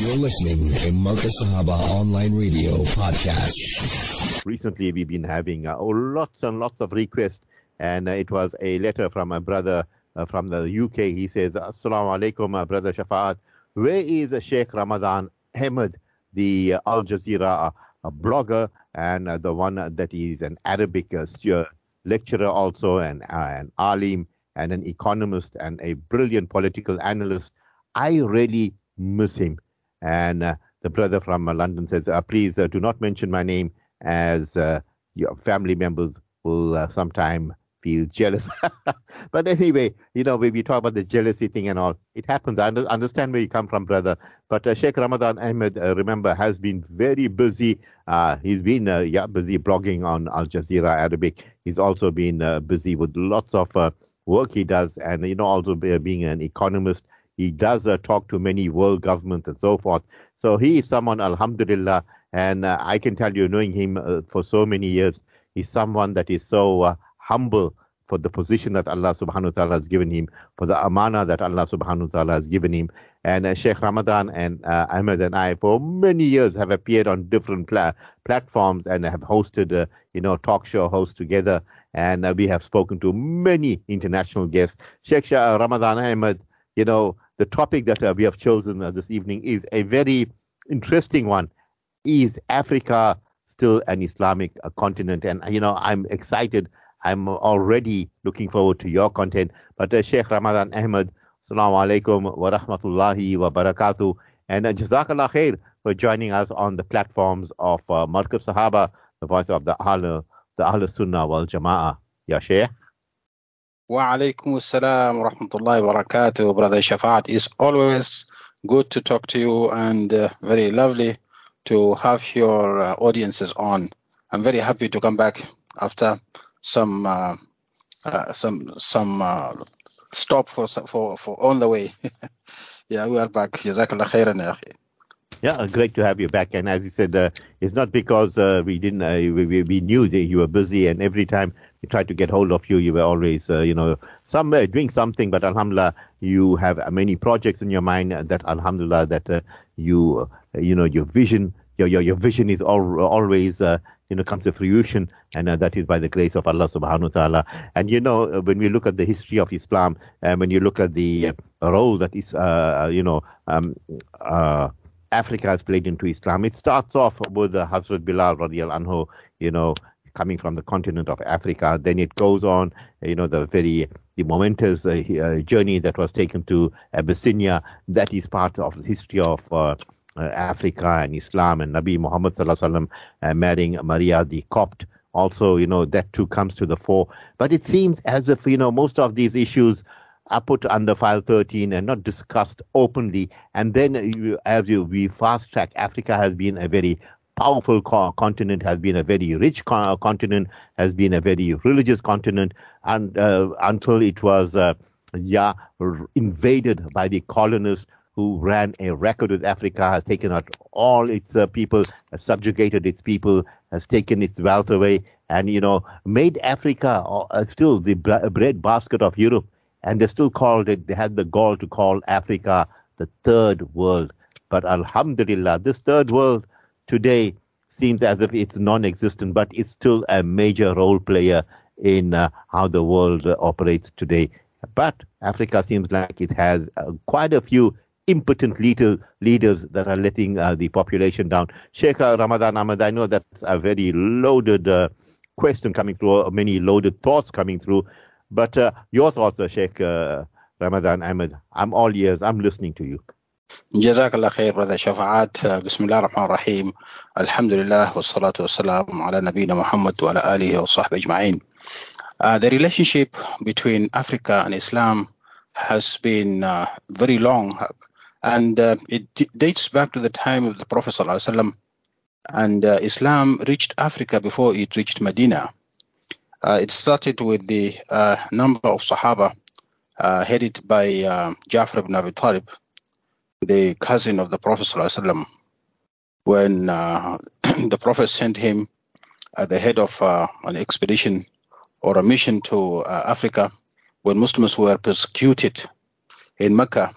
You're listening to Marcus Sahaba Online Radio Podcast. Recently, we've been having uh, lots and lots of requests, and uh, it was a letter from a brother uh, from the UK. He says, Assalamu alaikum, uh, brother Shafaat. Where is Sheikh Ramadan Ahmed, the uh, Al Jazeera uh, blogger, and the one that is an Arabic lecturer also, and an alim, and an economist, and a brilliant political analyst? I really miss him. And uh, the brother from uh, London says, uh, please uh, do not mention my name as uh, your family members will sometime feel jealous. but anyway, you know, when we talk about the jealousy thing and all, it happens. I under- understand where you come from, brother. But uh, Sheikh Ramadan Ahmed, uh, remember, has been very busy. Uh, he's been yeah, busy blogging on Al Jazeera Arabic. He's also been busy with lots of work he does, and you know, also be, being an economist. He does uh, talk to many world governments and so forth. So he is someone, Alhamdulillah, and uh, I can tell you, knowing him uh, for so many years, he's someone that is so uh, humble for the position that Allah subhanahu wa ta'ala has given him, for the amana that Allah subhanahu wa ta'ala has given him. And uh, Sheikh Ramadan and uh, Ahmed and I, for many years, have appeared on different pla- platforms and have hosted, uh, you know, talk show hosts together. And uh, we have spoken to many international guests. Sheikh Ramadan Ahmed, you know, the topic that uh, we have chosen uh, this evening is a very interesting one. Is Africa still an Islamic uh, continent? And, you know, I'm excited. I'm already looking forward to your content. But uh, Sheikh Ramadan Ahmed, Assalamu alaikum wa rahmatullahi wa barakatuh. And uh, Jazakallah khair for joining us on the platforms of uh, Markab Sahaba, the voice of the Ahl, the Ahl Sunnah wal Jama'ah. Ya Sheikh. Wa-alaikum assalam wa rahmatullahi wa barakatuh, Brother Shafaat. It's always good to talk to you and uh, very lovely to have your uh, audiences on. I'm very happy to come back after some uh, uh, some some uh, stop for for for on the way. yeah, we are back. Jazakallah khairan. Yeah, great to have you back. And as you said, uh, it's not because we didn't, we, we, knew that you were busy, and every time tried to get hold of you, you were always, uh, you know, somewhere doing something. But Alhamdulillah, you have many projects in your mind that Alhamdulillah that uh, you, uh, you know, your vision, your your, your vision is al- always. Uh, you know, comes to fruition, and uh, that is by the grace of Allah Subhanahu wa Taala. And you know, when we look at the history of Islam, and when you look at the role that is, you know, um, Africa has played into Islam. It starts off with uh, Hazrat Bilal radiallahu anhu, you know, coming from the continent of Africa. Then it goes on, you know, the very the momentous uh, uh, journey that was taken to Abyssinia. That is part of the history of uh, uh, Africa and Islam and Nabi Muhammad sallallahu alaihi uh, marrying Maria the Copt. Also, you know, that too comes to the fore. But it seems as if you know most of these issues are put under file 13 and not discussed openly. And then, you, as you we fast track, Africa has been a very powerful co- continent, has been a very rich co- continent, has been a very religious continent, and uh, until it was, uh, yeah, invaded by the colonists who ran a record with Africa, has taken out all its uh, people, has subjugated its people, has taken its wealth away, and you know made Africa uh, still the bre- bread basket of Europe and they still called it, they had the gall to call Africa the third world. But Alhamdulillah, this third world today seems as if it's non existent, but it's still a major role player in uh, how the world uh, operates today. But Africa seems like it has uh, quite a few impotent leader, leaders that are letting uh, the population down. Sheikh Ramadan Ahmed, I know that's a very loaded uh, question coming through, many loaded thoughts coming through. But uh, your thoughts, Sheikh Ramadan Ahmed. I'm all ears. I'm listening to you. جزاك الله خير brother شفاعات بسم الله الرحمن الرحيم الحمد لله والصلاة والسلام على نبينا محمد وعلى آله وصحبه أجمعين Uh, the relationship between Africa and Islam has been uh, very long and uh, it d- dates back to the time of the Prophet ﷺ. and uh, Islam reached Africa before it reached Medina. Uh, it started with the uh, number of Sahaba uh, headed by uh, Jafar ibn Abi Talib, the cousin of the Prophet ﷺ, when uh, the Prophet sent him at the head of uh, an expedition or a mission to uh, Africa when Muslims were persecuted in Mecca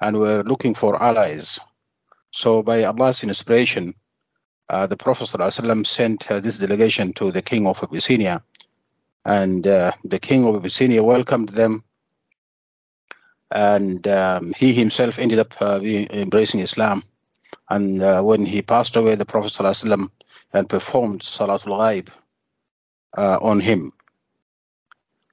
and were looking for allies. So by Allah's inspiration, uh, the Prophet ﷺ sent uh, this delegation to the king of Abyssinia, and uh, the king of Abyssinia welcomed them, and um, he himself ended up uh, embracing Islam. And uh, when he passed away, the Prophet ﷺ and performed Salatul Ghaib uh, on him.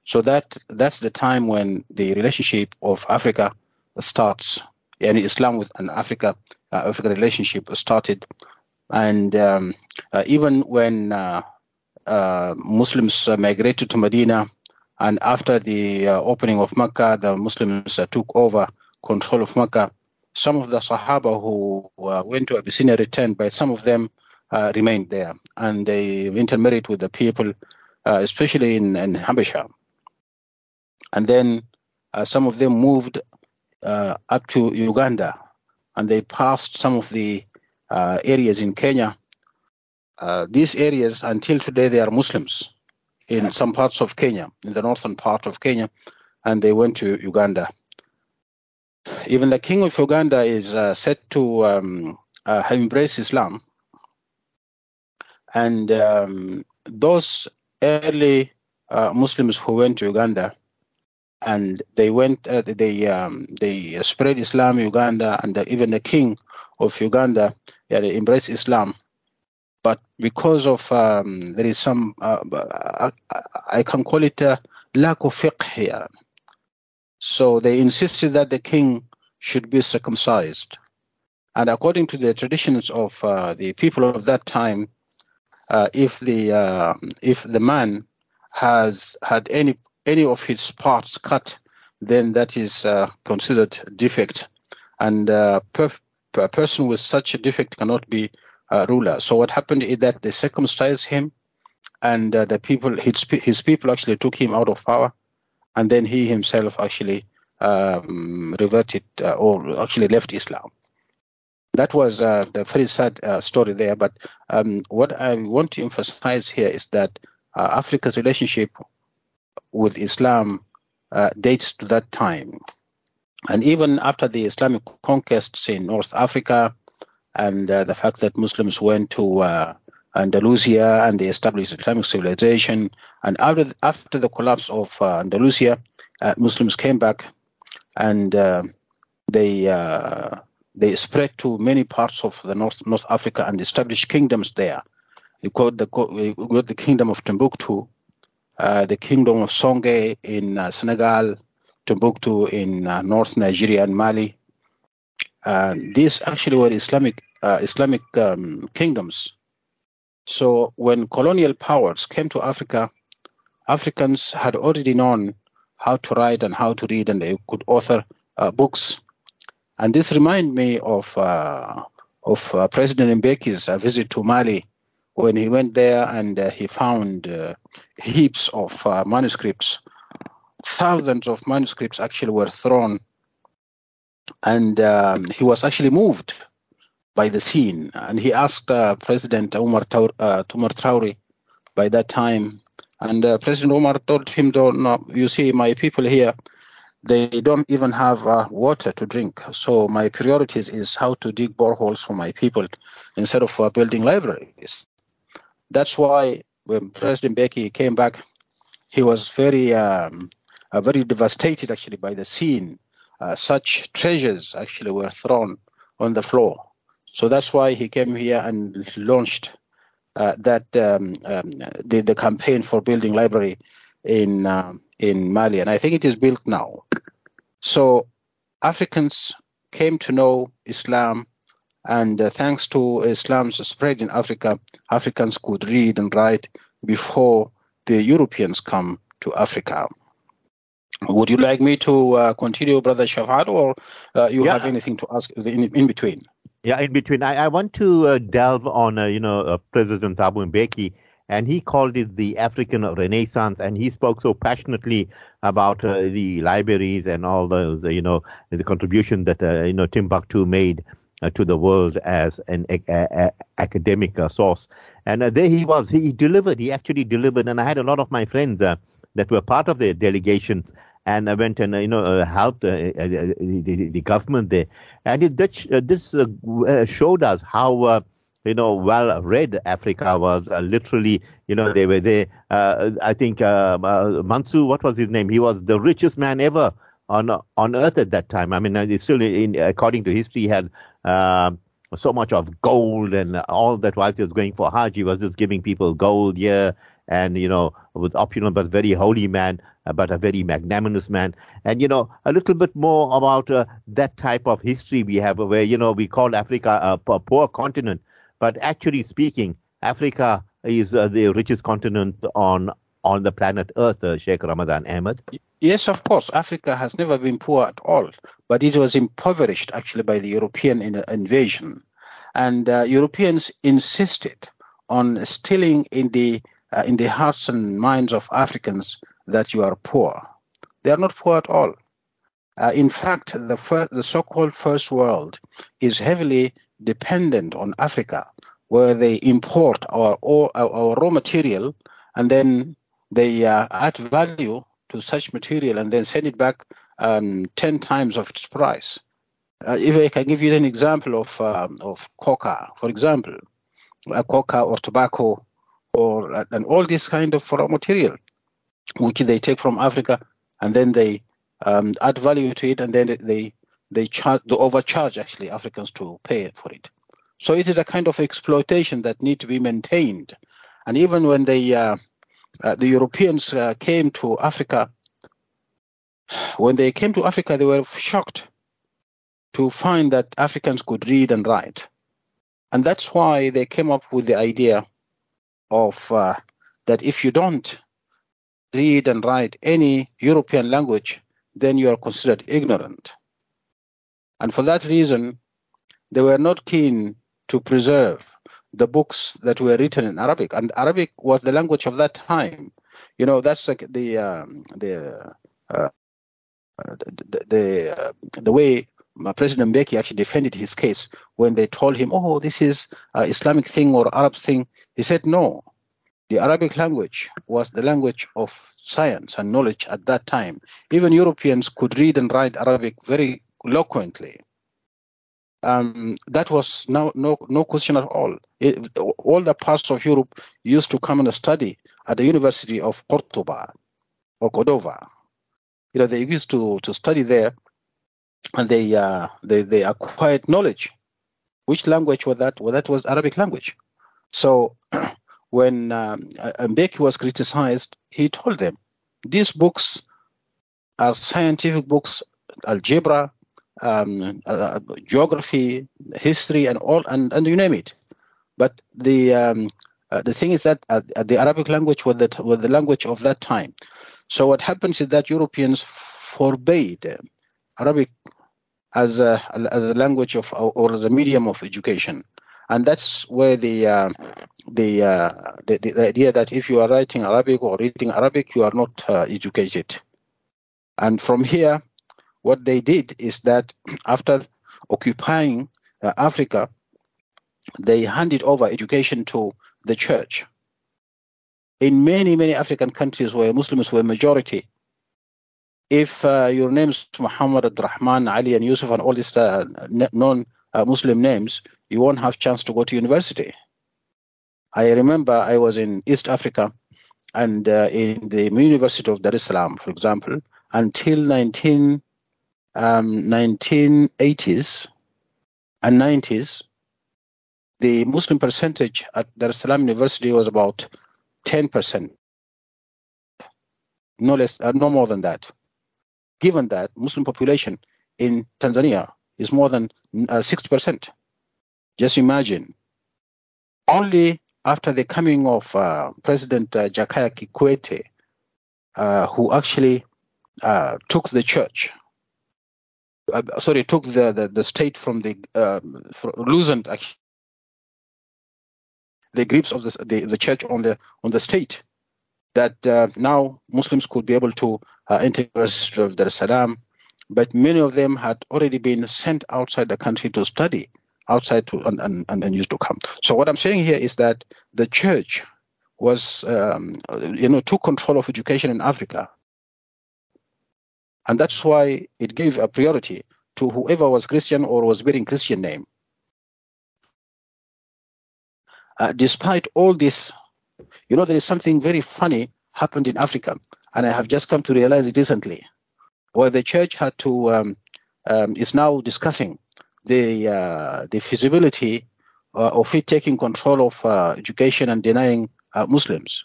So that that's the time when the relationship of Africa starts, and Islam with an Africa uh, Africa relationship started, and um, uh, even when uh, Muslims migrated to Medina, and after the uh, opening of Mecca, the Muslims took over control of Mecca. Some of the Sahaba who went to Abyssinia returned, but some of them remained there, and they intermarried with the people, especially in, in Habasha and then uh, some of them moved uh, up to Uganda, and they passed some of the uh, areas in Kenya. Uh, these areas, until today, they are Muslims in some parts of Kenya, in the northern part of Kenya, and they went to Uganda. Even the king of Uganda is uh, said to um, uh, have embraced Islam, and um, those early Muslims who went to Uganda and they went uh, they um, they spread Islam in Uganda and the, even the king of Uganda yeah, embraced Islam but because of um, there is some uh, I, I, can call it a lack of fiqh here. So they insisted that the king should be circumcised. And according to the traditions of uh, the people of that time uh, if the uh, if the man has had any any of his parts cut, then that is uh, considered defect, and uh, a person with such a defect cannot be a ruler. So what happened is that they circumcised him, and uh, the people his, his people actually took him out of power, and then he himself actually um, reverted uh, or actually left Islam. That was uh, the very sad uh, story there. But um, what I want to emphasize here is that Africa's relationship with Islam uh, dates to that time. And even after the Islamic conquests in North Africa and uh, the fact that Muslims went to uh, Andalusia and they established Islamic civilization, and after the, after the collapse of uh, Andalusia, uh, Muslims came back and uh, they they spread to many parts of the North North Africa and established kingdoms there. We got the, we got the kingdom of Timbuktu, uh, the kingdom of Songhai in uh, Senegal, Timbuktu in uh, North Nigeria and Mali. These actually were Islamic Islamic um, kingdoms. So when colonial powers came to Africa, Africans had already known how to write and how to read, and they could author uh, books. And this reminds me of uh, of uh, President Mbeki's visit to Mali when he went there and uh, he found uh, heaps of uh, manuscripts. Thousands of manuscripts actually were thrown, and um, he was actually moved by the scene. And he asked uh, President Umar, Taur- uh, Traore by that time, and uh, President Umar told him, no, you see, my people here, they don't even have uh, water to drink. So my priorities is how to dig boreholes for my people instead of uh, building libraries. That's why when President Mbeki came back, he was very, um, uh, very devastated actually by the scene. Uh, such treasures actually were thrown on the floor. So that's why he came here and launched uh, that um, um, the, the campaign for building library in um, in Mali, and I think it is built now. So Africans came to know Islam and uh, thanks to Islam's spread in Africa, Africans could read and write before the Europeans come to Africa. Would you like me to uh, continue, Brother Shafaat, or uh, you yeah. have anything to ask in, in between? Yeah, in between. I, I want to uh, delve on, uh, you know, uh, President Thabo Mbeki, and he called it the African Renaissance, and he spoke so passionately about uh, the libraries and all those, you know, the contribution that, you know, Timbuktu made uh, to the world as an a, a, academic uh, source. And uh, there he was. He delivered. He actually delivered. And I had a lot of my friends that were part of the delegations and I went and you know uh, helped uh, uh, the, the, the, government there, and it, this showed us how you know, well read Africa was uh, literally, you know, they were there. Uh, I think um, uh, Mansour, what was his name? He was the richest man ever on on earth at that time. I mean, it's still, in, according to history, he had um, so much of gold and all that while he was going for Hajj, he was just giving people gold, yeah, and, you know, was opulent but very holy man, but a very magnanimous man. And, you know, a little bit more about uh, that type of history we have where, you know, we call Africa a, a poor continent. But actually speaking, Africa is uh, the richest continent on on the planet Earth, uh, Sheikh Ramadan Ahmed. Yes, of course. Africa has never been poor at all, but it was impoverished actually by the European in- invasion. And uh, Europeans insisted on stealing in the uh, in the hearts and minds of Africans that you are poor. They are not poor at all. Uh, in fact, the, the so-called first world is heavily dependent on Africa, where they import our our, raw material and then they uh, add value to such material and then send it back um, 10 times of its price. Uh, if I can give you an example of um, of coca, for example, coca or tobacco, or uh, and all this kind of raw material, which they take from Africa, and then they um, add value to it, and then they they charge they overcharge actually Africans to pay for it. So it is a kind of exploitation that need to be maintained. And even when they uh, uh, the Europeans uh, came to Africa, when they came to Africa, they were shocked to find that Africans could read and write, and that's why they came up with the idea of uh, that if you don't read and write any European language, then you are considered ignorant. And for that reason, they were not keen to preserve the books that were written in Arabic. And Arabic was the language of that time. You know, that's like the um, the, uh, the the the way President Mbeki actually defended his case when they told him, "Oh, this is Islamic thing or Arab thing." He said, "No, the Arabic language was the language of science and knowledge at that time. Even Europeans could read and write Arabic very eloquently. Um, that was no, no, no question at all. It, all the parts of Europe used to come and study at the University of Cordoba or Cordova. You know, they used to, to study there and they, uh, they, they acquired knowledge. Which language was that? Well, that was Arabic language. So when um, Mbeki was criticized, he told them, these books are scientific books, algebra, um, uh, geography, history, and all, and, and you name it. But the um, uh, the thing is that uh, the Arabic language was the was the language of that time. So what happens is that Europeans forbade Arabic as a as a language of or as a medium of education, and that's where the uh, the, uh, the, the idea that if you are writing Arabic or reading Arabic, you are not uh, educated. And from here, what they did is that after occupying uh, Africa, they handed over education to the church. In many, many African countries where Muslims were majority, if uh, your names Muhammad, Rahman, Ali, and Yusuf, and all these uh, non-Muslim names, you won't have chance to go to university. I remember I was in East Africa and uh, in the University of Dar es Salaam, for example, until 19 um, 1980s and 90s, the Muslim percentage at Dar es Salaam University was about 10%, no less, uh, no more than that. Given that Muslim population in Tanzania is more than uh, 60%, just imagine. Only after the coming of uh, President uh, Jakaya Kikwete, uh, who actually uh, took the church uh, sorry, took the, the, the state from the um, loosened the grips of the, the, the church on the on the state that uh, now Muslims could be able to enter University of Dar Salaam, but many of them had already been sent outside the country to study outside to and, and, and used to come. So what I'm saying here is that the church was um, you know took control of education in Africa And that's why it gave a priority to whoever was Christian or was wearing Christian name. Uh, despite all this, you know, there is something very funny happened in Africa, and I have just come to realize it recently, where the church had to um, um, is now discussing the uh, the feasibility uh, of it taking control of uh, education and denying uh, Muslims.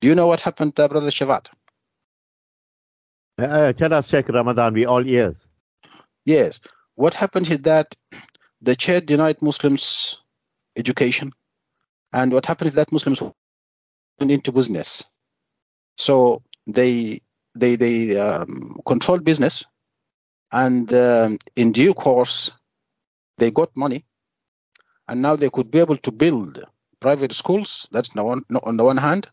Do you know what happened, uh, Brother Shafaat? Uh, tell us, Sheikh Ramadan, we all ears. Yes. What happened is that the chair denied Muslims education, and what happened is that Muslims went into business. So they they they um, controlled business, and um, in due course, they got money, and now they could be able to build private schools. That's on, on the one hand,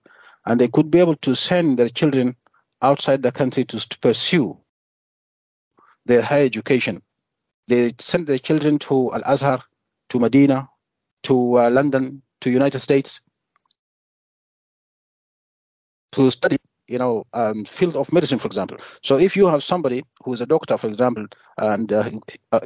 and they could be able to send their children outside the country to, to pursue their higher education. They send their children to Al Azhar, to Medina, to uh, London, to United States to study you know um, field of medicine for example. So if you have somebody who is a doctor for example and uh, uh,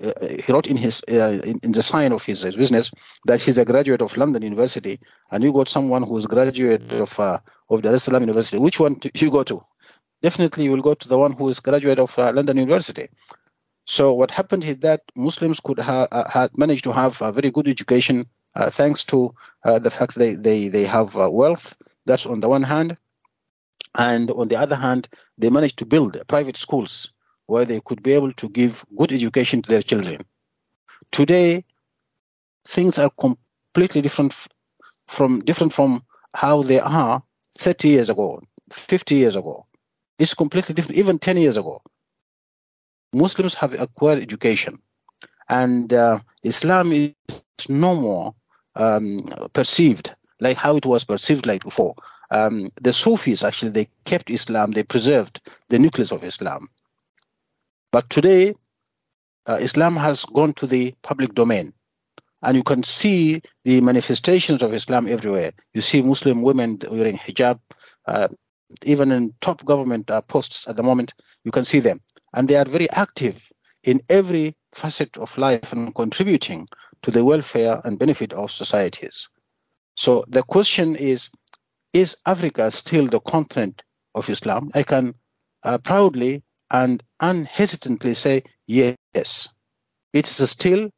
he wrote in his uh, in, in, the sign of his, his, business that he's a graduate of london university and you got someone who is graduate of uh, of dar es salaam university which one do you go to? Definitely you will go to the one who is graduate of uh, london university. So what happened is that muslims could have uh, had managed to have a very good education thanks to the fact they they, they have wealth. That's on the one hand and on the other hand, they managed to build private schools where they could be able to give good education to their children. Today, things are completely different from different from how they are 30 years ago, 50 years ago. It's completely different, even 10 years ago. Muslims have acquired education, and uh, Islam is no more um, perceived like how it was perceived like before um, the Sufis actually they kept Islam, they preserved the nucleus of Islam. But today, uh, Islam has gone to the public domain, and you can see the manifestations of Islam everywhere. You see Muslim women wearing hijab, uh, even in top government uh, posts at the moment. You can see them, and they are very active in every facet of life and contributing to the welfare and benefit of societies. So the question is is Africa still the continent of Islam? I can uh, proudly and unhesitantly say yes. It is still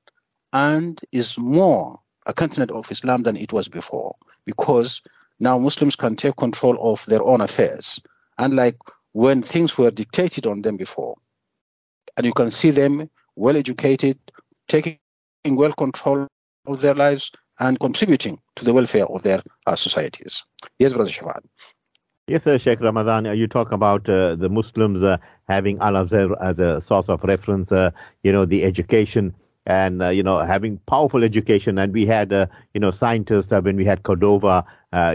and is more a continent of Islam than it was before because now Muslims can take control of their own affairs, unlike when things were dictated on them before. And you can see them well educated, taking well control of their lives, and contributing to the welfare of their uh, societies. Yes, Brother Shafaat. Yes, sir, Sheikh Ramadan. You talk about uh, the Muslims uh, having Al Azhar as a source of reference, uh, you know, the education and, uh, you know, having powerful education. And we had, uh, you know, scientists when we had Cordova,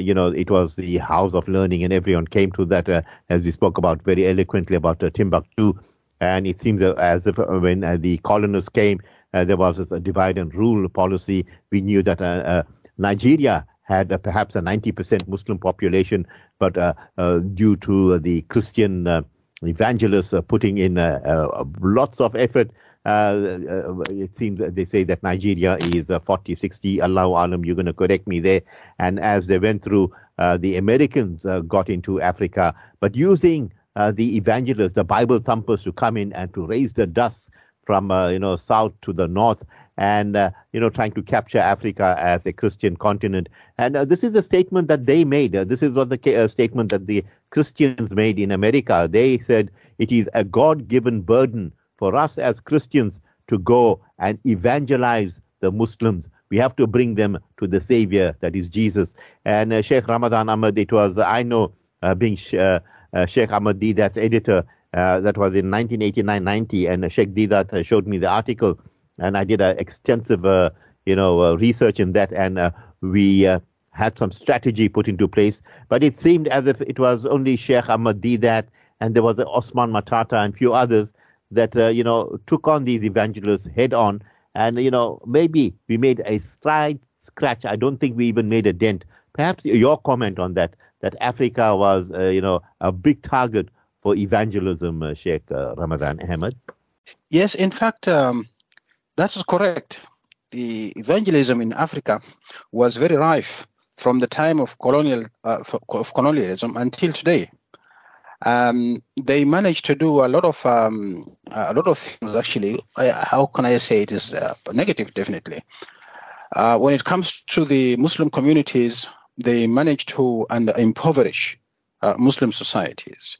you know, it was the house of learning and everyone came to that, as we spoke about very eloquently about Timbuktu. And it seems as if when the colonists came, uh, Uh, there was a divide and rule policy. We knew that uh, uh, Nigeria had uh, perhaps a 90% Muslim population, but uh, uh, due to the Christian uh, evangelists uh, putting in lots of effort, it seems they say that Nigeria is 40, 60. Allah Alam, you're going to correct me there. And as they went through, the Americans got into Africa, but using the evangelists, the Bible thumpers, to come in and to raise the dust from uh, you know south to the north and uh, you know trying to capture Africa as a Christian continent. And uh, this is a statement that they made. Uh, this is what the uh, statement that the Christians made in America. They said it is a God-given burden for us as Christians to go and evangelize the Muslims. We have to bring them to the Savior, that is Jesus. And uh, Sheikh Ramadan Ahmed, it was I know being Sheikh Ahmad that's editor that was in 1989-90, and Sheikh Deedat uh, showed me the article, and I did an extensive, uh, you know, uh, research in that, and uh, we had some strategy put into place. But it seemed as if it was only Sheikh Ahmad Deedat, and there was Osman Matata and few others that, you know, took on these evangelists head on, and, you know, maybe we made a slight scratch. I don't think we even made a dent. Perhaps your comment on that, that Africa was, you know, a big target for evangelism, uh, Sheikh uh, Ramadan Ahmed? Yes, in fact, um, that's correct. The evangelism in Africa was very rife from the time of colonial uh, of colonialism until today. Um, they managed to do a lot of um, a lot of things. Actually, how can I say it is uh, negative? Definitely, uh, when it comes to the Muslim communities, they managed to and impoverish uh, Muslim societies,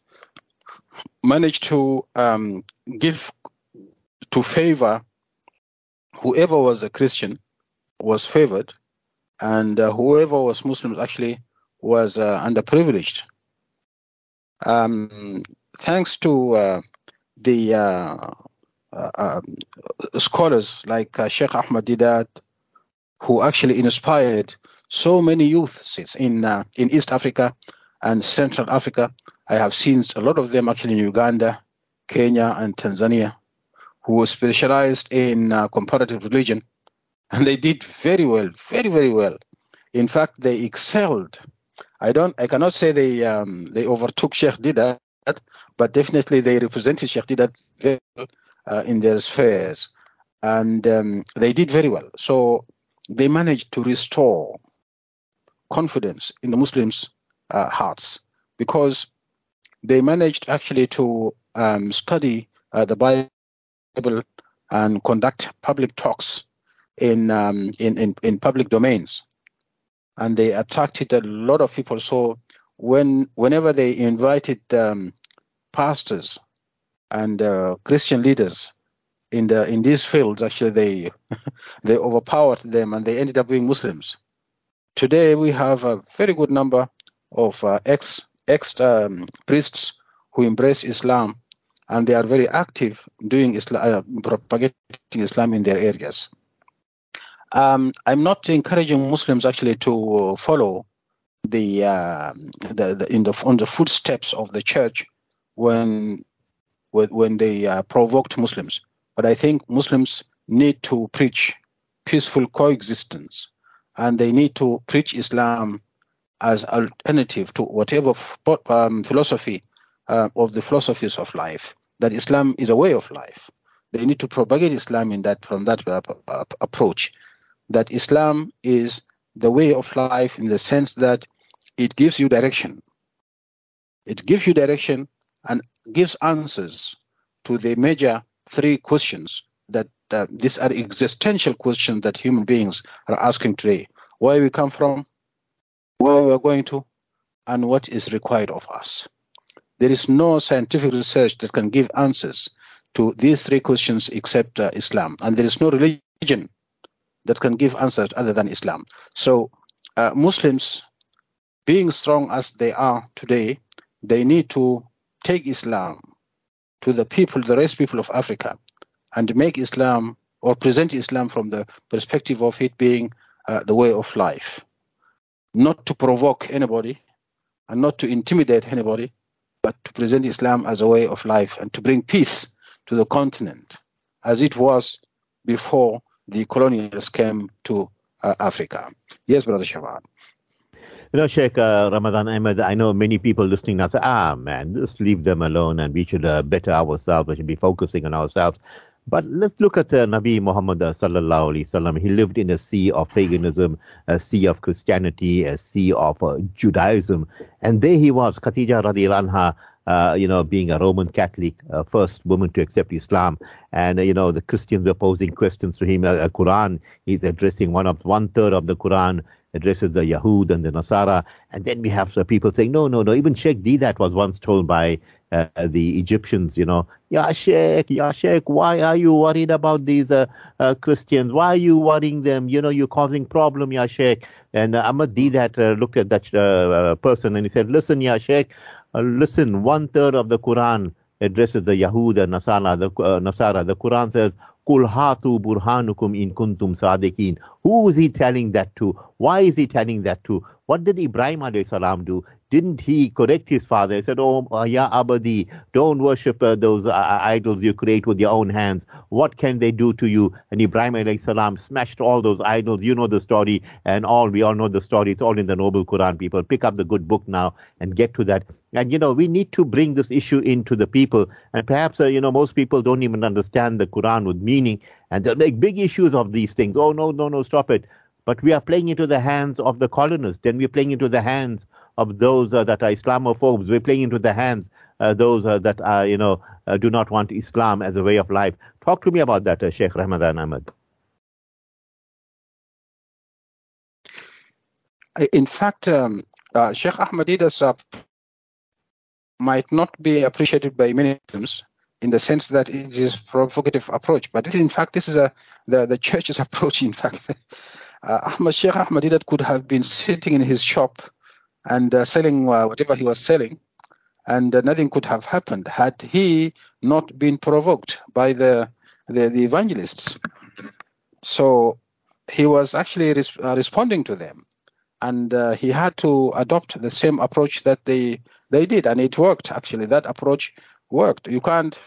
managed to um, give to favor whoever was a Christian was favored, and uh, whoever was Muslim actually was uh, underprivileged. Um, thanks to uh, the uh, uh, um, scholars like Sheikh Ahmad Deedat, who actually inspired so many youths in uh, in East Africa and Central Africa. I have seen a lot of them actually in Uganda, Kenya, and Tanzania, who were specialized in uh, comparative religion, and they did very well, very very well. In fact, they excelled. I don't, I cannot say they um, they overtook Sheikh Deedat, but definitely they represented Sheikh Deedat very well uh, in their spheres, and um, they did very well. So they managed to restore confidence in the Muslims' uh, hearts because they managed actually to um, study uh, the Bible and conduct public talks in, um, in, in in public domains, and they attracted a lot of people. So when whenever they invited um, pastors and uh, Christian leaders in the in these fields, actually they they overpowered them and they ended up being Muslims. Today we have a very good number of uh, ex ex um, priests who embrace Islam, and they are very active doing Islam, uh, propagating Islam in their areas. Um, I'm not encouraging Muslims actually to follow the, uh, the, the, in the on the footsteps of the church when when they uh, provoked Muslims. But I think Muslims need to preach peaceful coexistence and they need to preach Islam as alternative to whatever um, philosophy uh, of the philosophies of life. That Islam is a way of life. They need to propagate Islam in that from that uh, uh, approach. That Islam is the way of life in the sense that it gives you direction. It gives you direction and gives answers to the major three questions that uh, these are existential questions that human beings are asking today. Where we come from, where we are going to, and what is required of us. There is no scientific research that can give answers to these three questions except uh, Islam. And there is no religion that can give answers other than Islam. So, uh, Muslims, being strong as they are today, they need to take Islam to the people, the rest people of Africa, and make Islam or present Islam from the perspective of it being uh, the way of life, not to provoke anybody and not to intimidate anybody, but to present Islam as a way of life and to bring peace to the continent as it was before the colonials came to uh, Africa. Yes, Brother Shafaat. You know, Sheikh uh, Ramadan Ahmed, I know many people listening now say, ah, man, just leave them alone and we should uh, better ourselves. We should be focusing on ourselves. But let's look at uh, Nabi Muhammad uh, sallallahu alaihi wasallam. He lived in a sea of paganism, a sea of Christianity, a sea of uh, Judaism, and there he was, Khatija radiallahu anha, uh, you know, being a Roman Catholic, uh, first woman to accept Islam, and uh, you know the Christians were posing questions to him. Uh, Quran, he's addressing one of one third of the Quran addresses the Yahud and the Nasara, and then we have people saying, no, no, no. Even Sheikh Deedat was once told by uh, the Egyptians, you know, Ya Sheikh, Ya Sheikh, why are you worried about these uh, uh, Christians? Why are you worrying them? You know, you're causing problem, Ya Sheikh. And uh, Ahmad uh, looked at that uh, person and he said, listen, Ya Sheikh, uh, listen, one third of the Quran addresses the Yahud and Nasara. The, Nasara. the Quran says, Kul hatu burhanukum in kuntum sadiqin. Who is he telling that to? Why is he telling that to? What did Ibrahim salam do? Didn't he correct his father? He said, Oh, Ya Abadi, don't worship uh, those uh, idols you create with your own hands. What can they do to you? And Ibrahim salam smashed all those idols. You know the story, and all we all know the story. It's all in the Noble Quran. People pick up the good book now and get to that. And you know, we need to bring this issue into the people. And perhaps, uh, you know, most people don't even understand the Quran with meaning. And they make big issues of these things. Oh, no, no, no, stop it. But we are playing into the hands of the colonists. Then we're playing into the hands of those uh, that are Islamophobes. We're playing into the hands uh, those uh, that are, you know, do not want Islam as a way of life. Talk to me about that, Sheikh Ramadan Ahmed. In fact, um, Sheikh Ahmad Deedat's might not be appreciated by many Muslims in the sense that it is provocative approach. But this, in fact, this is a the, the church's approach. In fact, uh, Ahmad Sheikh Ahmad Deedat could have been sitting in his shop and uh, selling uh, whatever he was selling, and uh, nothing could have happened had he not been provoked by the the, the evangelists. So he was actually res- uh, responding to them, and he had to adopt the same approach that they they did, and it worked. Actually, that approach worked. You can't.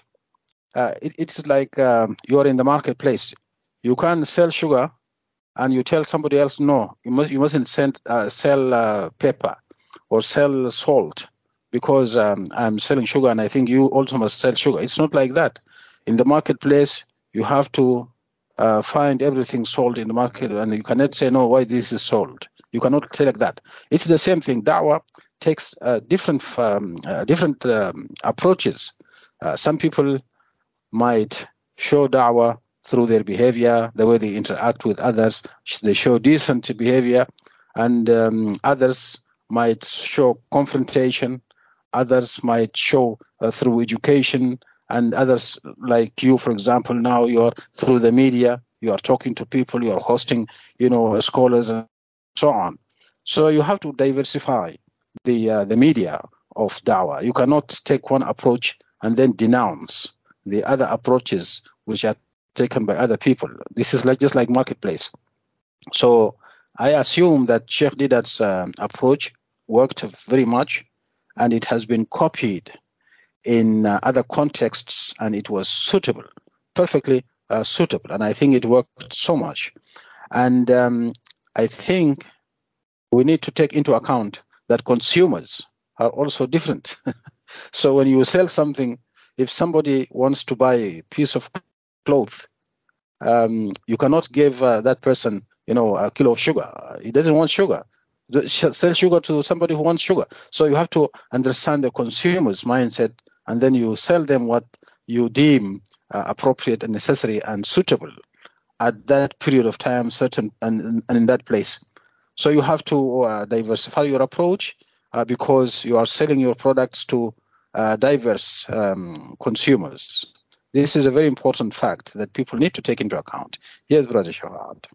It, it's like um, you're in the marketplace. You can't sell sugar, and you tell somebody else, no, you must you mustn't send, uh, sell uh, pepper or sell salt because um, I'm selling sugar, and I think you also must sell sugar. It's not like that. In the marketplace, you have to uh, find everything sold in the market, and you cannot say no. Why this is sold? You cannot say like that. It's the same thing. Dawah takes uh, different um, uh, different um, approaches. Uh, some people might show da'wah through their behavior, the way they interact with others. They show decent behavior, and um, others might show confrontation. Others might show uh, through education, and others, like you, for example, now you're through the media. You are talking to people. You are hosting, you know, scholars and so on. So you have to diversify the uh, the media of dawah. You cannot take one approach and then denounce the other approaches which are taken by other people. This is like just like marketplace. So I assume that Sheikh Deedat's uh, approach worked very much, and it has been copied in uh, other contexts, and it was suitable, perfectly uh, suitable, and I think it worked so much. And um, I think we need to take into account that consumers are also different. so when you sell something, if somebody wants to buy a piece of cloth, um, you cannot give uh, that person, you know, a kilo of sugar. He doesn't want sugar. Sell sugar to somebody who wants sugar. So you have to understand the consumer's mindset, and then you sell them what you deem uh, appropriate and necessary and suitable at that period of time, certain and, and in that place. So you have to uh, diversify your approach uh, because you are selling your products to uh, diverse um, consumers. This is a very important fact that people need to take into account. Yes, Brother Shawad.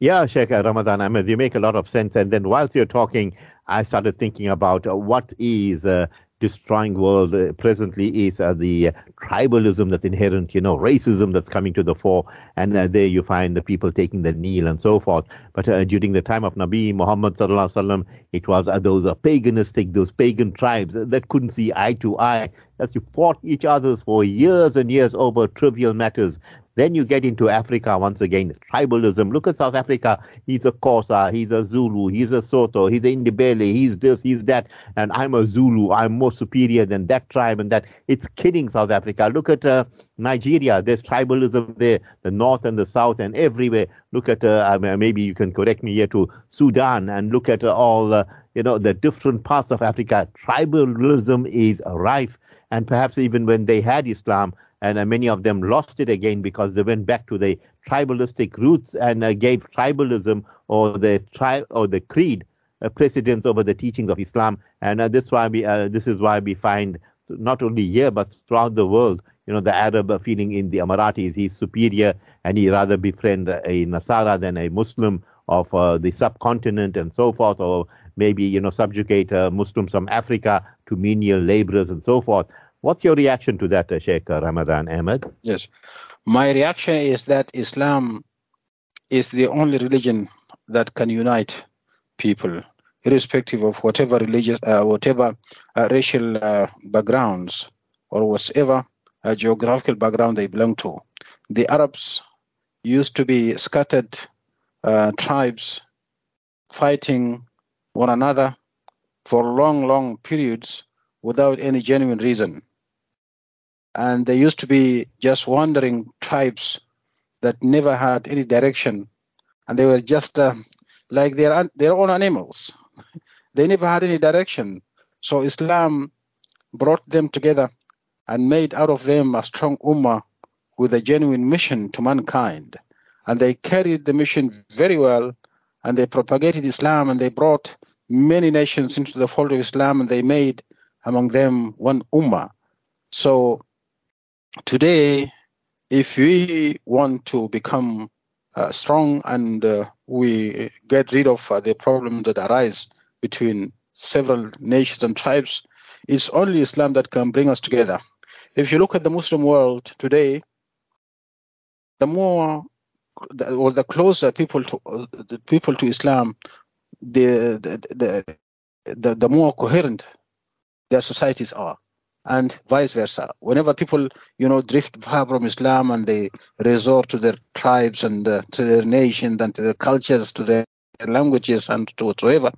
Yeah, Sheikh Ramadan Ahmed, you make a lot of sense. And then whilst you're talking, I started thinking about uh, what is uh, destroying world uh, presently is uh, the uh, tribalism that's inherent, you know, racism that's coming to the fore. And uh, there you find the people taking the kneel and so forth. But uh, during the time of Nabi Muhammad sallallahu alaihi wasallam, it was uh, those paganistic, those pagan tribes that couldn't see eye to eye. As you fought each other for years and years over trivial matters. Then you get into Africa once again, tribalism. Look at South Africa. He's a Xhosa, he's a Zulu, he's a Sotho, he's a Ndebele, he's this, he's that, and I'm a Zulu. I'm more superior than that tribe and that. It's killing South Africa. Look at uh, Nigeria. There's tribalism there, the north and the south and everywhere. Look at uh, maybe you can correct me here to Sudan and look at uh, all you know the different parts of Africa. Tribalism is rife, and perhaps even when they had Islam and uh, many of them lost it again because they went back to the tribalistic roots and uh, gave tribalism or the tri- or the creed uh, precedence over the teachings of Islam. And uh, this why we uh, this is why we find not only here but throughout the world, you know, the Arab feeling in the Emiratis he's superior and he rather befriend a Nasara than a Muslim of uh, the subcontinent and so forth, or maybe you know subjugate Muslims from Africa to menial laborers and so forth. What's your reaction to that, uh, Sheikh Ramadan Ahmed? Yes. My reaction is that Islam is the only religion that can unite people, irrespective of whatever religious, uh, whatever uh, racial uh, backgrounds or whatever uh, geographical background they belong to. The Arabs used to be scattered uh, tribes fighting one another for long, long periods without any genuine reason. And they used to be just wandering tribes that never had any direction. And they were just uh, like their, their own animals. they never had any direction. So Islam brought them together and made out of them a strong ummah with a genuine mission to mankind. And they carried the mission very well, and they propagated Islam, and they brought many nations into the fold of Islam, and they made among them one ummah. So today, if we want to become uh, strong and uh, we get rid of uh, the problems that arise between several nations and tribes, it's only Islam that can bring us together. If you look at the Muslim world today, the more or the closer people to the people to Islam, the the, the the the more coherent their societies are, and vice versa. Whenever people you know drift far from Islam and they resort to their tribes and uh, to their nations and to their cultures, to their languages and to whatever,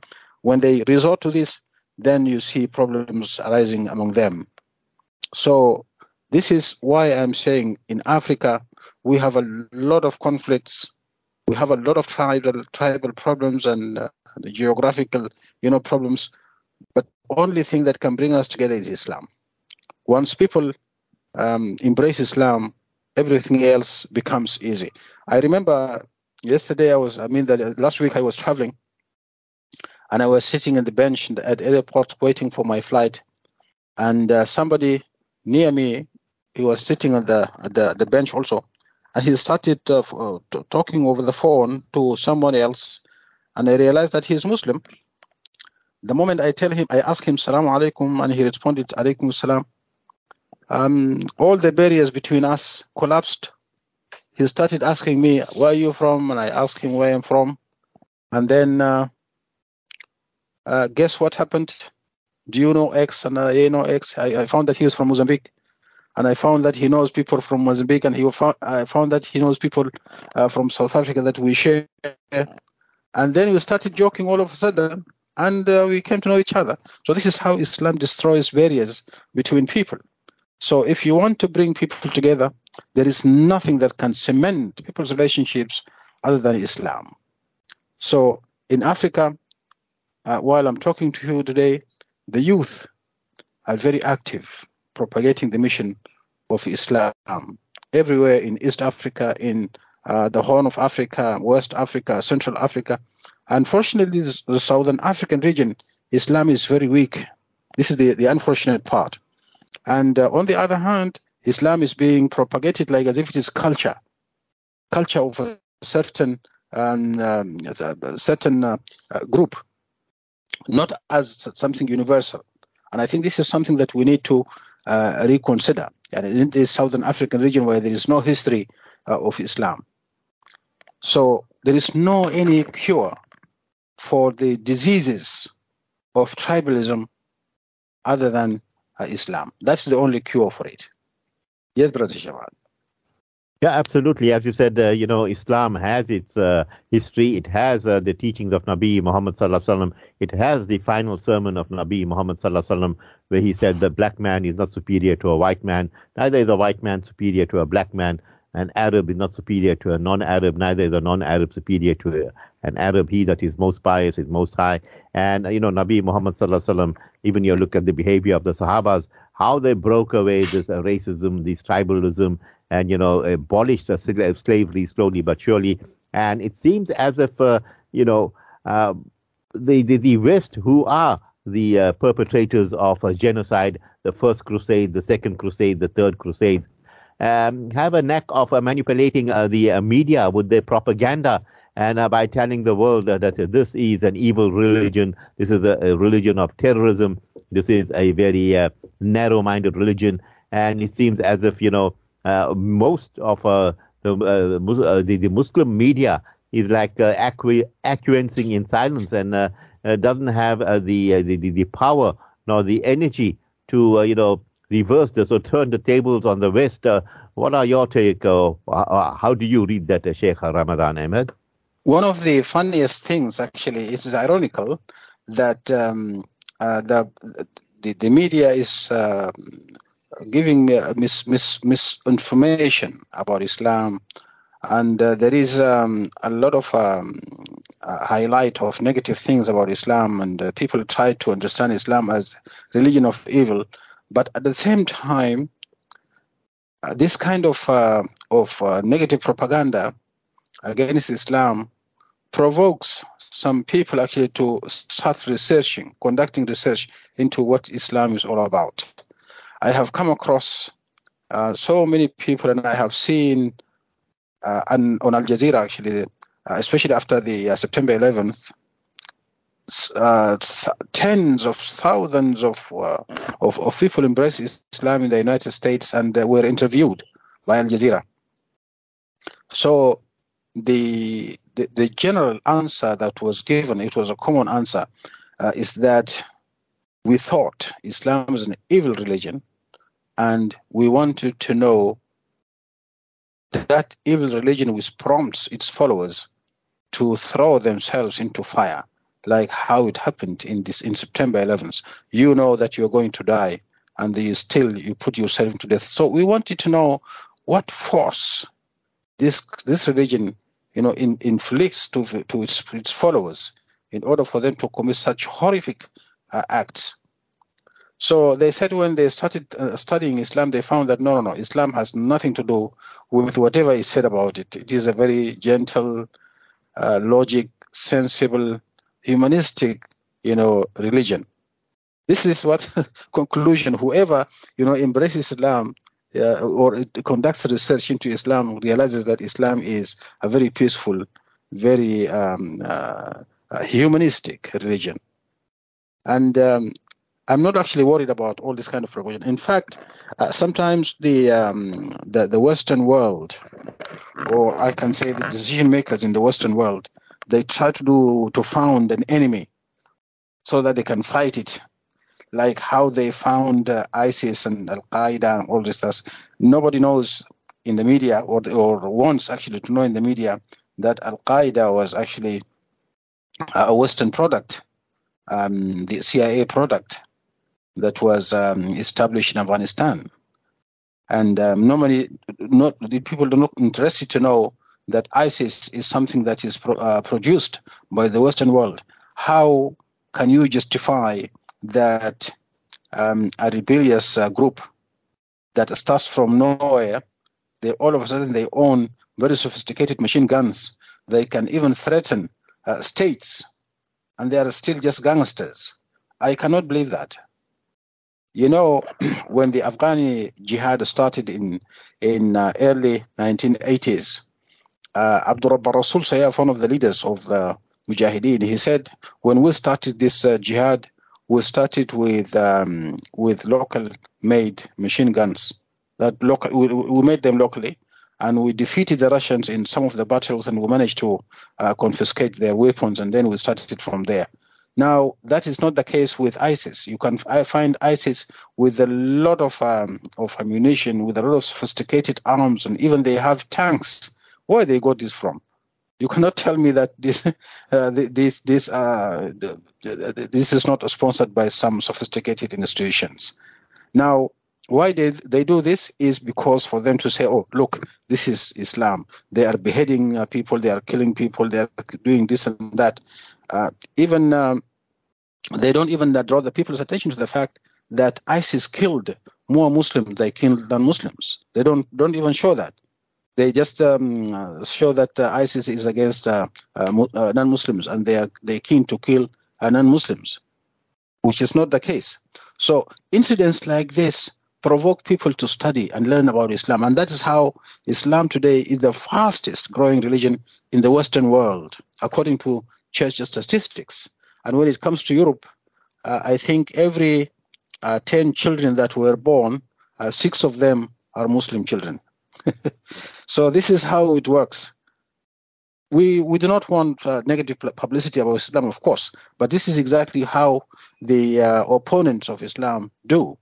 when they resort to this, then you see problems arising among them. So this is why I'm saying in Africa we have a lot of conflicts. We have a lot of tribal tribal problems and uh, geographical, you know, problems. But only thing that can bring us together is Islam. Once people um, embrace Islam, everything else becomes easy. I remember yesterday I was, I mean, the, last week I was traveling, and I was sitting in the bench at the airport waiting for my flight, and uh, somebody near me, he was sitting on the the, the bench also, and he started uh, uh talking over the phone to someone else, and I realized that he's Muslim. The moment I tell him, I ask him "Salam alaikum," and he responded "Alaikum salam." Um, all the barriers between us collapsed. He started asking me, "Where are you from?" and I asked him where I'm from, and then uh, uh, guess what happened? Do you know X? And I know X. I, I found that he was from Mozambique and I found that he knows people from Mozambique, and he found, I found that he knows people uh, from South Africa that we share. And then we started joking all of a sudden, and uh, we came to know each other. So this is how Islam destroys barriers between people. So if you want to bring people together, there is nothing that can cement people's relationships other than Islam. So in Africa, uh, while I'm talking to you today, the youth are very active propagating the mission of Islam everywhere in East Africa, in uh, the Horn of Africa, West Africa, Central Africa. Unfortunately, the Southern African region, Islam is very weak. This is the, the unfortunate part. And uh, on the other hand, Islam is being propagated like as if it is culture, culture of a certain um, um, certain uh, uh, group, not as something universal. And I think this is something that we need to uh, reconsider. And in this Southern African region where there is no history uh, of Islam. So there is no any cure for the diseases of tribalism other than Islam. That's the only cure for it. Yes, Brother Shafaat. Yeah, absolutely. As you said, uh, you know, Islam has its uh, history. It has uh, the teachings of Nabi Muhammad sallallahu alaihi wasallam. It has the final sermon of Nabi Muhammad sallallahu alaihi wasallam, where he said the black man is not superior to a white man. Neither is a white man superior to a black man. An Arab is not superior to a non-Arab. Neither is a non-Arab superior to an Arab. He that is most pious is most high. And you know, Nabi Muhammad sallallahu alaihi wasallam. Even you look at the behavior of the Sahabas, how they broke away this racism, this tribalism, and you know abolished slavery slowly but surely. And it seems as if uh, you know uh, the, the the West, who are the uh, perpetrators of genocide, the first crusade, the second crusade, the third crusade, um, have a knack of uh, manipulating uh, the uh, media with their propaganda and by telling the world that this is an evil religion, this is a, a religion of terrorism, this is a very narrow-minded religion, and it seems as if you know uh, most of uh, the, uh, the, the Muslim media is like uh, acqu- acquiescing in silence and uh, uh, doesn't have uh, the, uh, the, the power nor the energy to uh, you know reverse this or turn the tables on the West. Uh, what are your take? Uh, uh, how do you read that, uh, Sheikh Ramadan Ahmed? One of the funniest things, actually, is ironical that um, uh, the, the the media is uh, giving uh, mis, mis, misinformation about Islam, and uh, there is um, a lot of um, highlight of negative things about Islam, and uh, people try to understand Islam as religion of evil, but at the same time, uh, this kind of uh, of negative propaganda against Islam provokes some people actually to start researching, conducting research into what Islam is all about. I have come across uh, so many people, and I have seen uh, on Al Jazeera actually, uh, especially after the uh, September 11th, uh, th- tens of thousands of, uh, of, of people embraced Islam in the United States and were interviewed by Al Jazeera. So the, the, the general answer that was given, it was a common answer, uh, is that we thought Islam is an evil religion, and we wanted to know that evil religion which prompts its followers to throw themselves into fire, like how it happened in this in September 11th. You know that you're going to die, and you still you put yourself to death. So we wanted to know what force this this religion you know, in, inflicts to, to its, its followers in order for them to commit such horrific uh, acts. So they said when they started uh, studying Islam, they found that no, no, no, Islam has nothing to do with whatever is said about it. It is a very gentle, uh, logic, sensible, humanistic, you know, religion. This is what conclusion. Whoever you know embraces Islam uh, or conducts research into Islam realizes that Islam is a very peaceful, very um, uh, humanistic religion. And um, I'm not actually worried about all this kind of religion. In fact, uh, sometimes the, um, the the Western world, or I can say the decision makers in the Western world, they try to do to found an enemy so that they can fight it like how they found uh, ISIS and Al Qaeda and all this stuff. Nobody knows in the media, or or wants actually to know in the media that Al Qaeda was actually a Western product, um, the CIA product that was um, established in Afghanistan. And um, normally, not the people are not interested to know that ISIS is something that is pro, uh, produced by the Western world. How can you justify that um, a rebellious uh, group that starts from nowhere, they all of a sudden they own very sophisticated machine guns. They can even threaten uh, states, and they are still just gangsters. I cannot believe that. You know, when the Afghani jihad started in in uh, early 1980s, uh, Abdul Rabb al-Rasul Sayyaf, one of the leaders of the Mujahideen, he said, when we started this uh, jihad, we started with um, with local made machine guns that local we, we, made them locally and we defeated the Russians in some of the battles and we managed to uh, confiscate their weapons and then we started it from there. Now that is not the case with ISIS. You can I find ISIS with a lot of um, of ammunition, with a lot of sophisticated arms, and even they have tanks. Where they got this from? You cannot tell me that this uh, this this uh, this is not sponsored by some sophisticated institutions. Now, why they they do this is because for them to say, "Oh, look, this is Islam. They are beheading uh, people. They are killing people. They are doing this and that." Uh, even um, they don't even draw the people's attention to the fact that ISIS killed more Muslims they killed than Muslims. They don't don't even show that they just um, show that uh, ISIS is against uh, uh, uh, non-Muslims and they are they keen to kill uh, non-Muslims, which is not the case. So incidents like this provoke people to study and learn about Islam, and that is how Islam today is the fastest growing religion in the Western world, according to church statistics. And when it comes to Europe, uh, I think every 10 children that were born, six of them are Muslim children. so this is how it works. we we do not want uh, negative publicity about Islam, of course, but this is exactly how the uh, opponents of Islam do,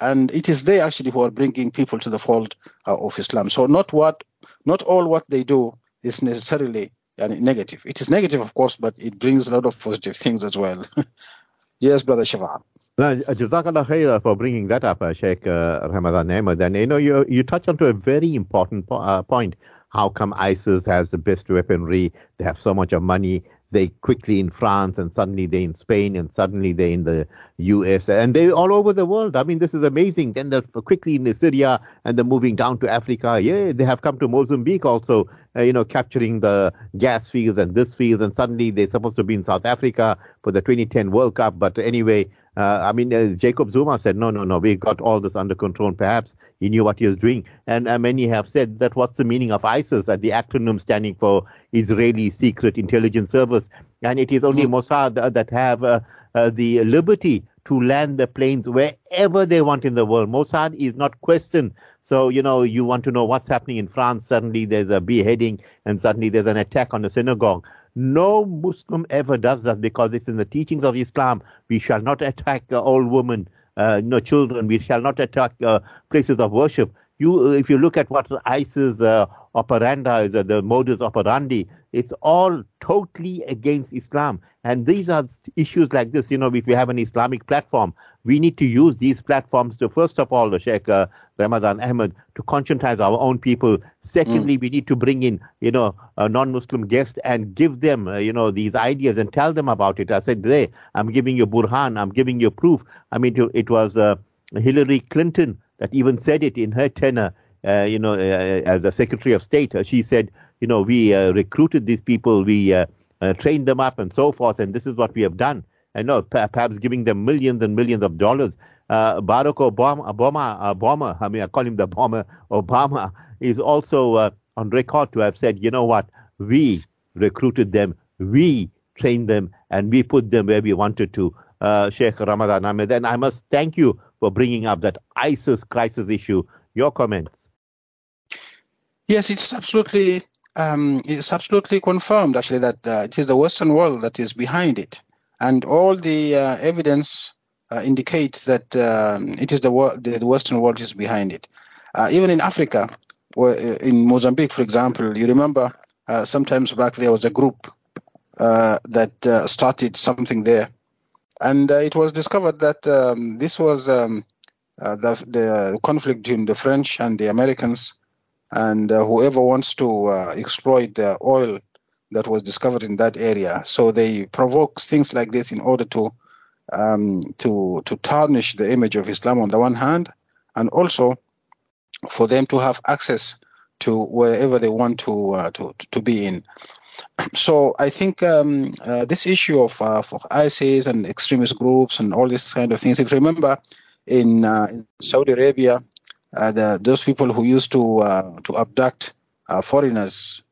and it is they actually who are bringing people to the fold uh, of Islam. So not what, not all what they do is necessarily uh, negative. It is negative, of course, but it brings a lot of positive things as well. yes, brother Shafa. Now, Jazakallah khair for bringing that up, uh, Sheikh uh, Ramadan. And you know, you you touch onto a very important po- uh, point how come ISIS has the best weaponry? They have so much of money. They quickly in France, and suddenly they're in Spain, and suddenly they're in the US, and they're all over the world. I mean, this is amazing. Then they're quickly in Syria, and they're moving down to Africa. Yeah, they have come to Mozambique also, uh, you know, capturing the gas fields and this field, and suddenly they're supposed to be in South Africa for the 2010 World Cup. But anyway, uh, I mean, uh, Jacob Zuma said, no, no, no, we got all this under control. Perhaps he knew what he was doing. And uh, many have said that what's the meaning of ISIS, uh, the acronym standing for Israeli Secret Intelligence Service. And it is only mm-hmm. Mossad that have uh, uh, the liberty to land the planes wherever they want in the world. Mossad is not questioned. So, you know, you want to know what's happening in France, suddenly there's a beheading and suddenly there's an attack on a synagogue. No Muslim ever does that because it's in the teachings of Islam. We shall not attack uh, old women, uh, no children. We shall not attack uh, places of worship. You, if you look at what ISIS uh, operandi, the, the modus operandi, it's all totally against Islam. And these are issues like this. You know, if we have an Islamic platform, we need to use these platforms to, first of all, the Sheikh uh, Ramadan Ahmed, to conscientize our own people. Secondly, mm. we need to bring in, you know, a non-Muslim guest and give them, uh, you know, these ideas and tell them about it. I said, "There, I'm giving you burhan. I'm giving you proof." I mean, it was uh, Hillary Clinton that even said it in her tenure, uh, you know, uh, as a Secretary of State. Uh, she said, "You know, we recruited these people, we trained them up, and so forth, and this is what we have done." I know, perhaps giving them millions and millions of dollars uh, Barack Obama, Obama, Obama, I mean, I call him the bomber, Obama, is also uh, on record to have said, you know what, we recruited them, we trained them, and we put them where we wanted to. Uh, Sheikh Ramadan Ahmed, and I must thank you for bringing up that ISIS crisis issue. Your comments? Yes, it's absolutely um, it's absolutely confirmed actually that uh, it is the Western world that is behind it, and all the uh, evidence uh, indicate that um, it is the, world, the Western world is behind it. Uh, even in Africa, uh, in Mozambique, for example, you remember uh, sometimes back there was a group that started something there, and it was discovered that um, this was um, the, the conflict between the French and the Americans, and whoever wants to exploit the oil that was discovered in that area. So they provoke things like this in order to um, to to tarnish the image of Islam on the one hand, and also for them to have access to wherever they want to uh, to to be in. So I think um, uh, this issue of uh, for ISIS and extremist groups and all these kind of things. If you remember, in, uh, in Saudi Arabia, uh, the, those people who used to uh, to abduct foreigners,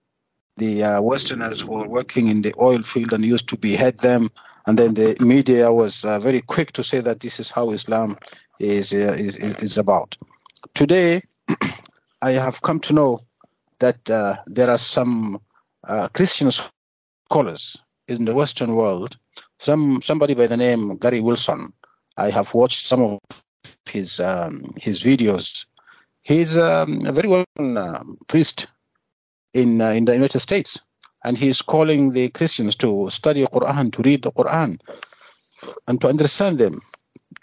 the Westerners who were working in the oil field and used to behead them and then the media was uh, very quick to say that this is how Islam is uh, is, is about. Today, I have come to know that uh, there are some uh, Christian scholars in the Western world. Some somebody by the name Gary Wilson. I have watched some of his um, his videos. He's um, a very well known uh, priest in uh, in the United States and he's calling the Christians to study the Quran, to read the Quran, and to understand them.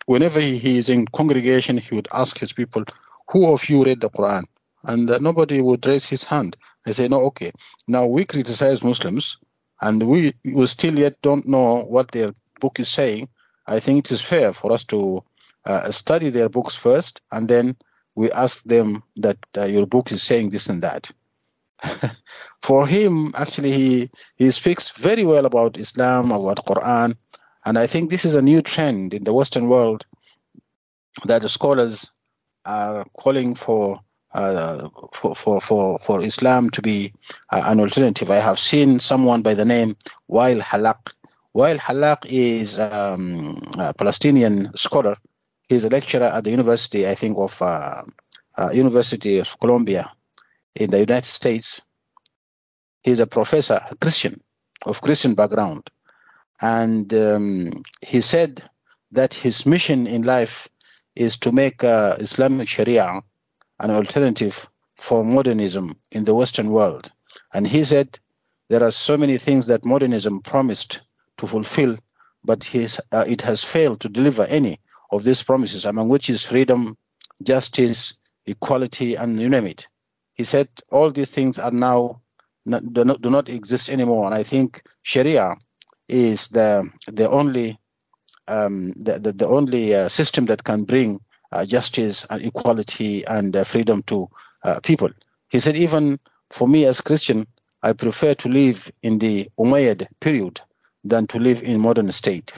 Whenever he is in congregation, he would ask his people, "Who of you read the Quran?" And uh, nobody would raise his hand. I say, "No, okay." Now we criticize Muslims, and we, we still yet don't know what their book is saying. I think it is fair for us to uh, study their books first, and then we ask them that uh, your book is saying this and that. for him, actually, he, he speaks very well about Islam, about Quran, and I think this is a new trend in the Western world that the scholars are calling for uh, for, for, for, for Islam to be uh, an alternative. I have seen someone by the name Wael Hallaq. Wael Hallaq is um, a Palestinian scholar. He's a lecturer at the University, I think, of uh, uh University of Columbia in the United States. He's a professor, a Christian, of Christian background. And um, he said that his mission in life is to make uh, Islamic Sharia an alternative for modernism in the Western world. And he said there are so many things that modernism promised to fulfill, but uh, it has failed to deliver any of these promises, among which is freedom, justice, equality, and you name it. He said all these things are now not, do, not, do not exist anymore. And I think Sharia is the the only um, the, the, the only uh, system that can bring uh, justice and equality and uh, freedom to uh, people. He said, even for me as Christian, I prefer to live in the Umayyad period than to live in modern state.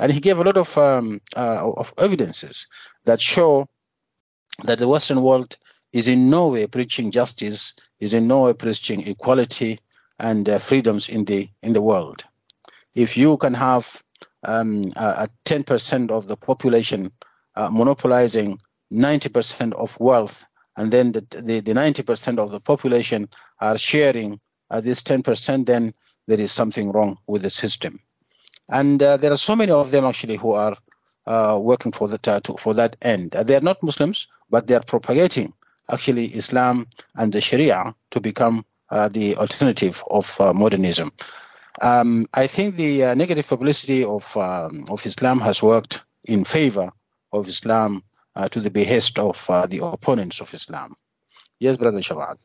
And he gave a lot of, um, uh, of evidences that show that the Western world is in no way preaching justice, is in no way preaching equality and uh, freedoms in the in the world. If you can have um, a 10% of the population uh, monopolizing 90% of wealth, and then the, the, the 90% of the population are sharing uh, this 10%, then there is something wrong with the system. And uh, there are so many of them actually who are uh, working for that uh, to, for that end. they are not Muslims, but they are propagating actually Islam and the Sharia to become uh, the alternative of uh, modernism. Um, I think the uh, negative publicity of um, of Islam has worked in favor of Islam to the behest of the opponents of Islam. Yes, brother Shafaat.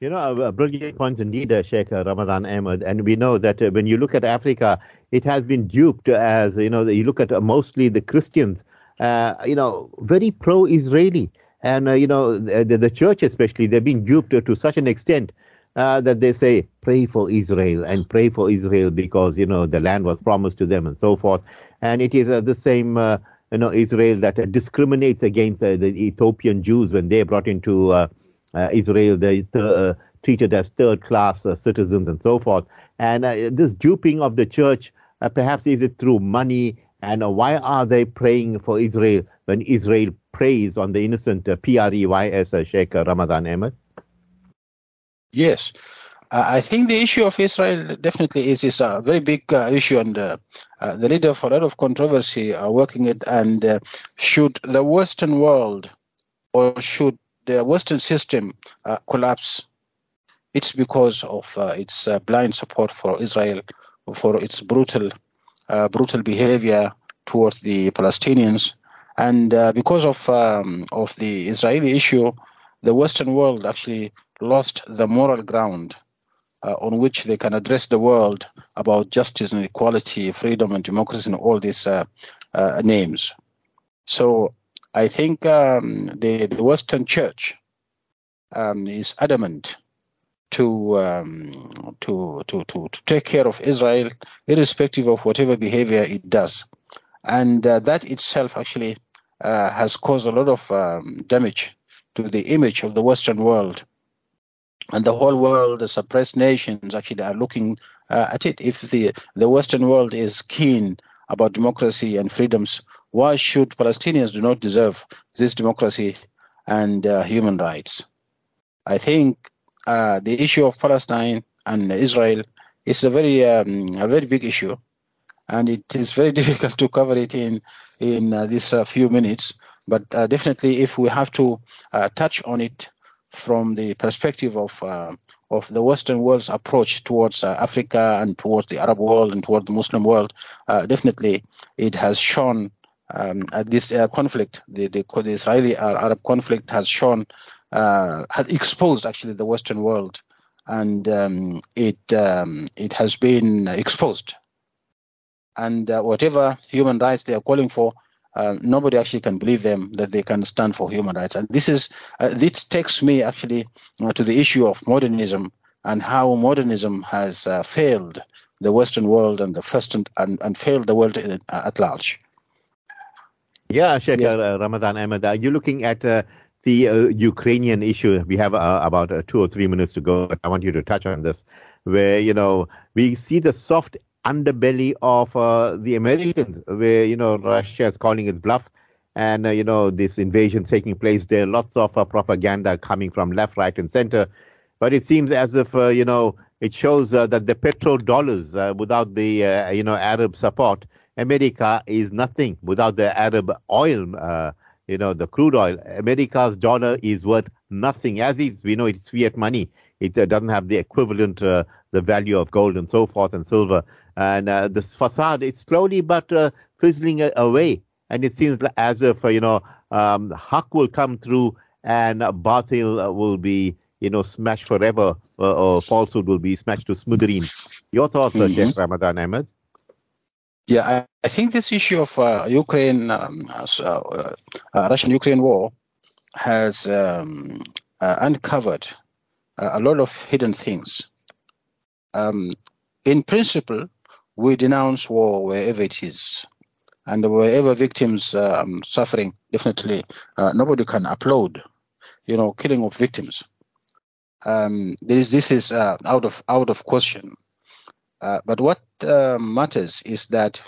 You know, a brilliant point indeed, uh, Sheikh Ramadan Ahmed. And we know that uh, when you look at Africa, it has been duped as, you know, you look at uh, mostly the Christians, uh, you know, very pro Israeli. And, uh, you know, the, the, church especially, they've been duped to such an extent uh, that they say, pray for Israel and pray for Israel because, you know, the land was promised to them and so forth. And it is the same, you know, Israel that discriminates against the Ethiopian Jews when they are brought into uh, Israel, they uh, treated as third class uh, citizens and so forth. And this duping of the church, perhaps is it through money? And why are they praying for Israel when Israel preys on the innocent uh, P-R-E-Y-S Sheikh Ramadan Ahmed? Yes. Uh, I think the issue of Israel definitely is, is a very big uh, issue, and uh, the leader for a lot of controversy are working it. And should the Western world, or should the Western system uh, collapse, it's because of uh, its uh, blind support for Israel, for its brutal, uh, brutal behavior towards the Palestinians, and uh, because of um, of the Israeli issue, the Western world actually lost the moral ground uh, on which they can address the world about justice and equality, freedom and democracy, and all these names. So I think um, the, the Western Church um, is adamant to, um, to, to, to, to take care of Israel, irrespective of whatever behavior it does. And uh, that itself actually uh, has caused a lot of um, damage to the image of the Western world. And the whole world, the suppressed nations actually are looking uh, at it. If the, the Western world is keen about democracy and freedoms, why should Palestinians do not deserve this democracy and uh, human rights? I think uh, the issue of Palestine and Israel is a very um, a very big issue, and it is very difficult to cover it in in uh, these uh, few minutes. But uh, definitely, if we have to uh, touch on it from the perspective of of the Western world's approach towards Africa and towards the Arab world and towards the Muslim world, definitely it has shown um, uh, this uh, conflict, the, the, the Israeli Arab conflict, has shown, uh, has exposed actually the Western world, and um, it um, it has been exposed. And uh, whatever human rights they are calling for, uh, nobody actually can believe them that they can stand for human rights. And this is uh, this takes me actually to the issue of modernism and how modernism has failed the Western world and the first and, and, and failed the world at large. Yeah, Sheikh yes. uh, Ramadan Ahmed, are you looking at uh, the uh, Ukrainian issue? We have uh, about uh, two or three minutes to go. I want you to touch on this, where you know we see the soft underbelly of uh, the Americans, where you know Russia is calling its bluff, and you know this invasion taking place there. are Lots of propaganda coming from left, right, and center. but it seems as if uh, you know it shows uh, that the petrodollars, uh, without the uh, you know Arab support, America is nothing without the Arab oil. Uh, you know the crude oil. America's dollar is worth nothing. As is, we know it's fiat money. It uh, doesn't have the equivalent, the value of gold and so forth and silver. And this facade is slowly but fizzling away. And it seems as if you know um, Haq will come through and Batil will be you know, smashed forever, uh, or falsehood will be smashed to smithereens. Your thoughts, uh, mm-hmm. Sheikh Ramadan Ahmed? Yeah, I, I, think this issue of uh, Ukraine, um, uh, uh, uh Russian-Ukraine war, has um, uncovered a lot of hidden things. Um, in principle, we denounce war wherever it is, and wherever victims um, suffering, definitely nobody can applaud, you know, killing of victims um, this, this is uh, out of out of question. Uh, but what uh, matters is that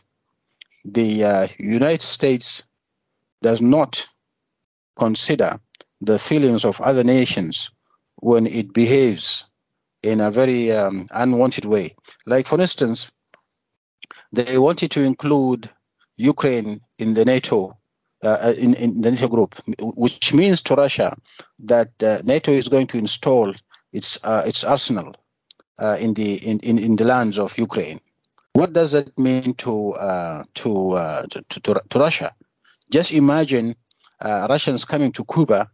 the uh, United States does not consider the feelings of other nations when it behaves in a very um, unwanted way. Like, for instance, they wanted to include Ukraine in the NATO uh, uh, in, in the NATO group, which means to Russia that NATO is going to install its its arsenal uh, in the in, in, in the lands of Ukraine. What does that mean to uh, to, to, to, to Russia? Just imagine Russians coming to Cuba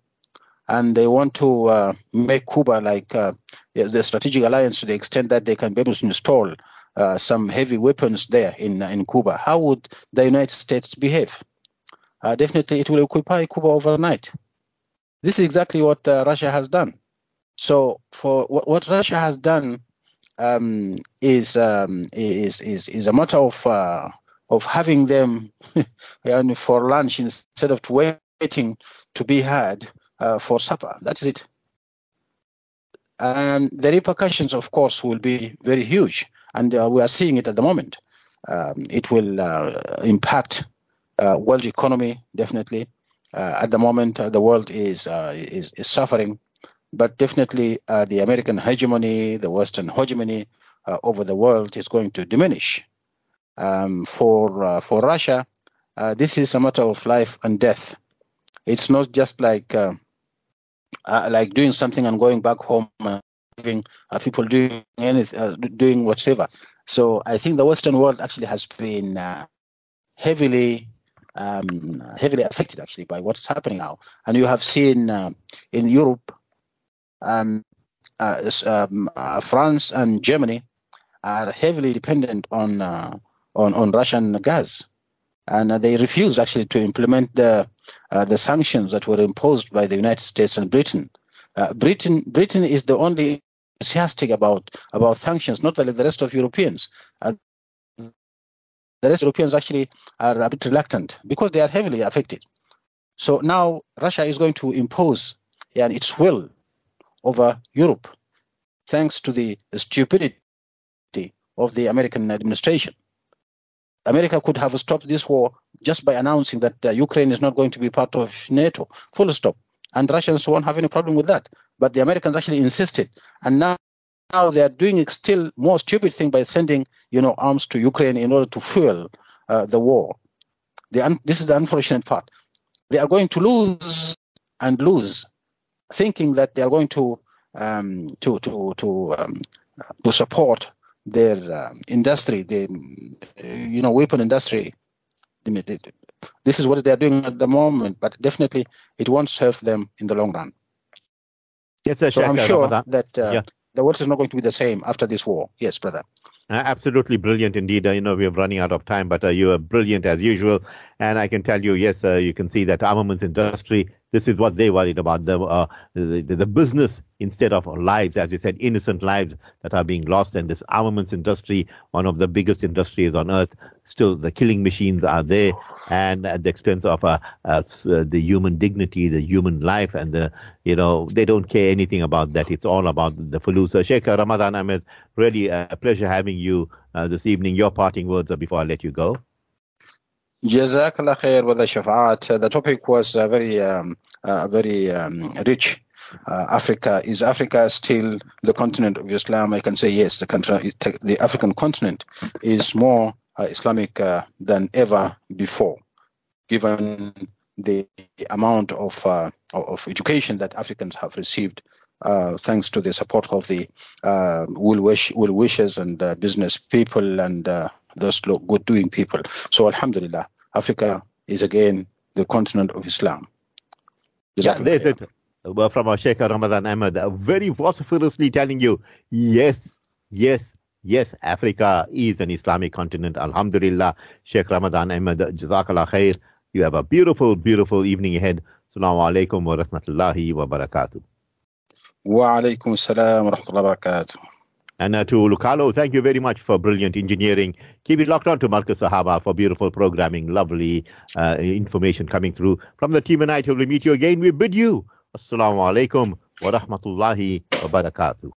and they want to uh, make Cuba like uh, the strategic alliance to the extent that they can be able to install uh, some heavy weapons there in in Cuba. How would the United States behave? Uh, definitely it will occupy Cuba overnight. This is exactly what uh, Russia has done. So for what Russia has done um, is, um, is is is a matter of uh, of having them for lunch instead of waiting to be had uh, for supper. That's it. And the repercussions, of course, will be very huge, and uh, we are seeing it at the moment. Um, it will uh, impact uh, world economy definitely. Uh, at the moment, the world is, is, is suffering, but definitely uh, the American hegemony, the Western hegemony uh, over the world is going to diminish. Um, for for Russia, this is a matter of life and death. It's not just like like doing something and going back home and having people doing doing whatever. So I think the Western world actually has been heavily um, heavily affected actually by what's happening now. And you have seen uh, in Europe, um, uh, um, uh, France and Germany are heavily dependent on uh, on on Russian gas, and they refused actually to implement the the sanctions that were imposed by the United States and Britain. Britain Britain is the only enthusiastic about about sanctions, not like the rest of Europeans. Uh, the rest of Europeans actually are a bit reluctant because they are heavily affected. So now Russia is going to impose yeah, its will over Europe, thanks to the stupidity of the American administration. America could have stopped this war just by announcing that uh, Ukraine is not going to be part of NATO, full stop. And Russians won't have any problem with that. But the Americans actually insisted. And now now they are doing a still more stupid thing by sending, you know, arms to Ukraine in order to fuel uh, the war. The this is the unfortunate part. They are going to lose and lose, thinking that they are going to um, to to to um, to support their um, industry, the you know weapon industry. This is what they are doing at the moment, but definitely it won't serve them in the long run. Yes, sir, so I'm sure that uh, yeah the world is not going to be the same after this war. Yes, brother. Uh, absolutely brilliant indeed. Uh, you know, we are running out of time, but uh, you are brilliant as usual. And I can tell you, yes, uh, you can see that armaments industry, this is what they worried about, the, uh, the, the business instead of lives, as you said, innocent lives that are being lost. And this armaments industry, one of the biggest industries on earth, still the killing machines are there and at the expense of uh, the human dignity, the human life, and the, you know, they don't care anything about that. It's all about the Fallujah. Sheikh Ramadan Ahmed, really a pleasure having you uh, this evening. Your parting words are before I let you go. Jazakallah khair the Shafaat. The topic was uh, very, um, uh, very um, rich uh, Africa. Is Africa still the continent of Islam? I can say yes. The country, the African continent is more uh, Islamic uh, than ever before, given the amount of uh, of education that Africans have received uh, thanks to the support of the uh, well, wish, well wishers and uh, business people and uh, those good doing people. So, Alhamdulillah, Africa is again the continent of Islam. Yeah, there's it. Well, from our Sheikh Ramadan Ahmed, very vociferously telling you, yes, yes, yes, Africa is an Islamic continent. Alhamdulillah, Sheikh Ramadan Ahmed, Jazakallah khair. You have a beautiful, beautiful evening ahead. Assalamu alaikum wa rahmatullahi wa barakatuh. Wa alaikum assalam wa rahmatullahi wa barakatuh. And uh, to Lucalo, thank you very much for brilliant engineering. Keep it locked on to Marcus Sahaba for beautiful programming, lovely uh, information coming through. From the team and I, till we meet you again, we bid you Assalamu alaikum wa rahmatullahi wa barakatuh.